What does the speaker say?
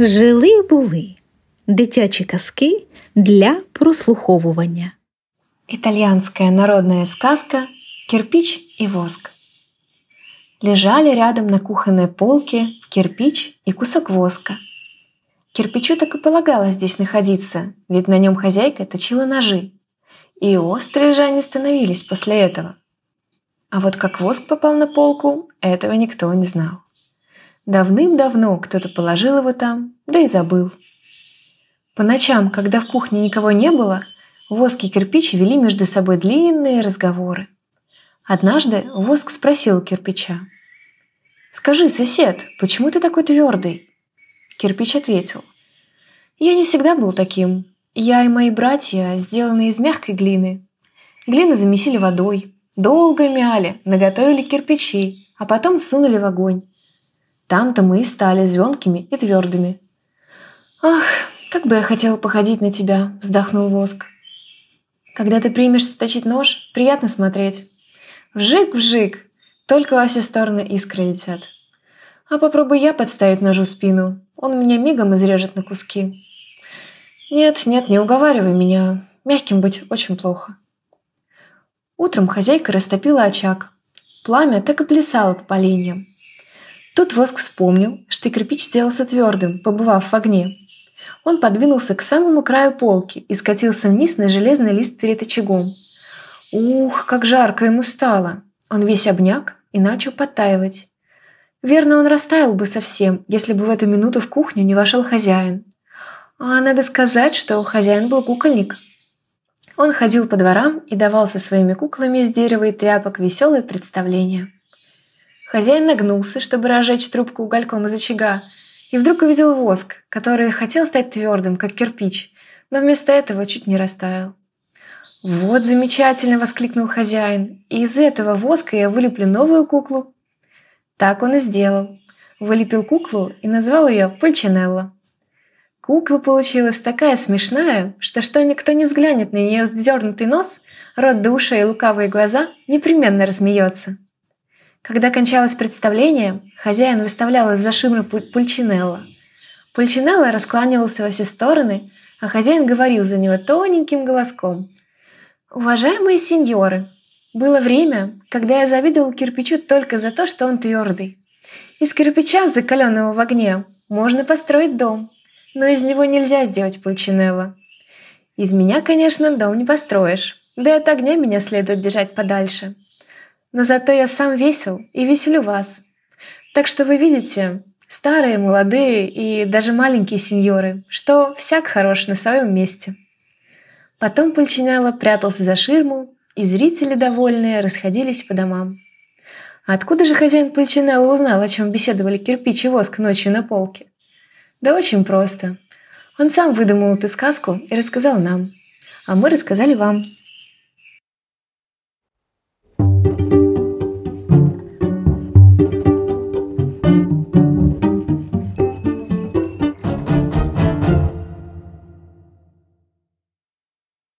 Жили були дитячі казки для прослуховування. Итальянская народная сказка «Кирпич и воск». Лежали рядом на кухонной полке кирпич и кусок воска. Кирпичу так и полагалось здесь находиться, ведь на нем хозяйка точила ножи. И острые же они становились после этого. А вот как воск попал на полку, этого никто не знал. Давным-давно кто-то положил его там, да и забыл. По ночам, когда в кухне никого не было, воск и кирпич вели между собой длинные разговоры. Однажды воск спросил у кирпича. «Скажи, сосед, почему ты такой твердый?» Кирпич ответил. «Я не всегда был таким. Я и мои братья сделаны из мягкой глины. Глину замесили водой, долго мяли, наготовили кирпичи, а потом сунули в огонь. Там-то мы и стали звонкими и твердыми. «Ах, как бы я хотела походить на тебя!» – вздохнул воск. «Когда ты примешься точить нож, приятно смотреть. Вжик-вжик, только во все стороны искры летят. А попробуй я подставить ножу спину, он меня мигом изрежет на куски. Нет, нет, не уговаривай меня, мягким быть очень плохо». Утром хозяйка растопила очаг. Пламя так и плясало по поленьям. Тут воск вспомнил, что кирпич сделался твердым, побывав в огне. Он подвинулся к самому краю полки и скатился вниз на железный лист перед очагом. Ух, как жарко ему стало! Он весь обняк и начал подтаивать. Верно, он растаял бы совсем, если бы в эту минуту в кухню не вошел хозяин. А надо сказать, что хозяин был кукольник. Он ходил по дворам и давал со своими куклами из дерева и тряпок веселые представления. Хозяин нагнулся, чтобы разжечь трубку угольком из очага, и вдруг увидел воск, который хотел стать твердым, как кирпич, но вместо этого чуть не растаял. «Вот замечательно!» — воскликнул хозяин. «И из этого воска я вылеплю новую куклу». Так он и сделал. Вылепил куклу и назвал ее Пульчинелла. Кукла получилась такая смешная, что что никто не взглянет на нее вздернутый нос, рот до ушей и лукавые глаза, непременно рассмеется. Когда кончалось представление, хозяин выставлял из-за ширмы Пульчинелла. Пульчинелла раскланивался во все стороны, а хозяин говорил за него тоненьким голоском. «Уважаемые сеньоры, было время, когда я завидовал кирпичу только за то, что он твердый. Из кирпича, закаленного в огне, можно построить дом, но из него нельзя сделать пульчинелло. Из меня, конечно, дом не построишь, да и от огня меня следует держать подальше. Но зато я сам весел и веселю вас. Так что вы видите, старые, молодые и даже маленькие сеньоры, что всяк хорош на своем месте. Потом Пульчинелло прятался за ширму, и зрители, довольные, расходились по домам. А откуда же хозяин Пульчинелло узнал, о чем беседовали кирпич и воск ночью на полке? Да очень просто. Он сам выдумал эту сказку и рассказал нам. А мы рассказали вам.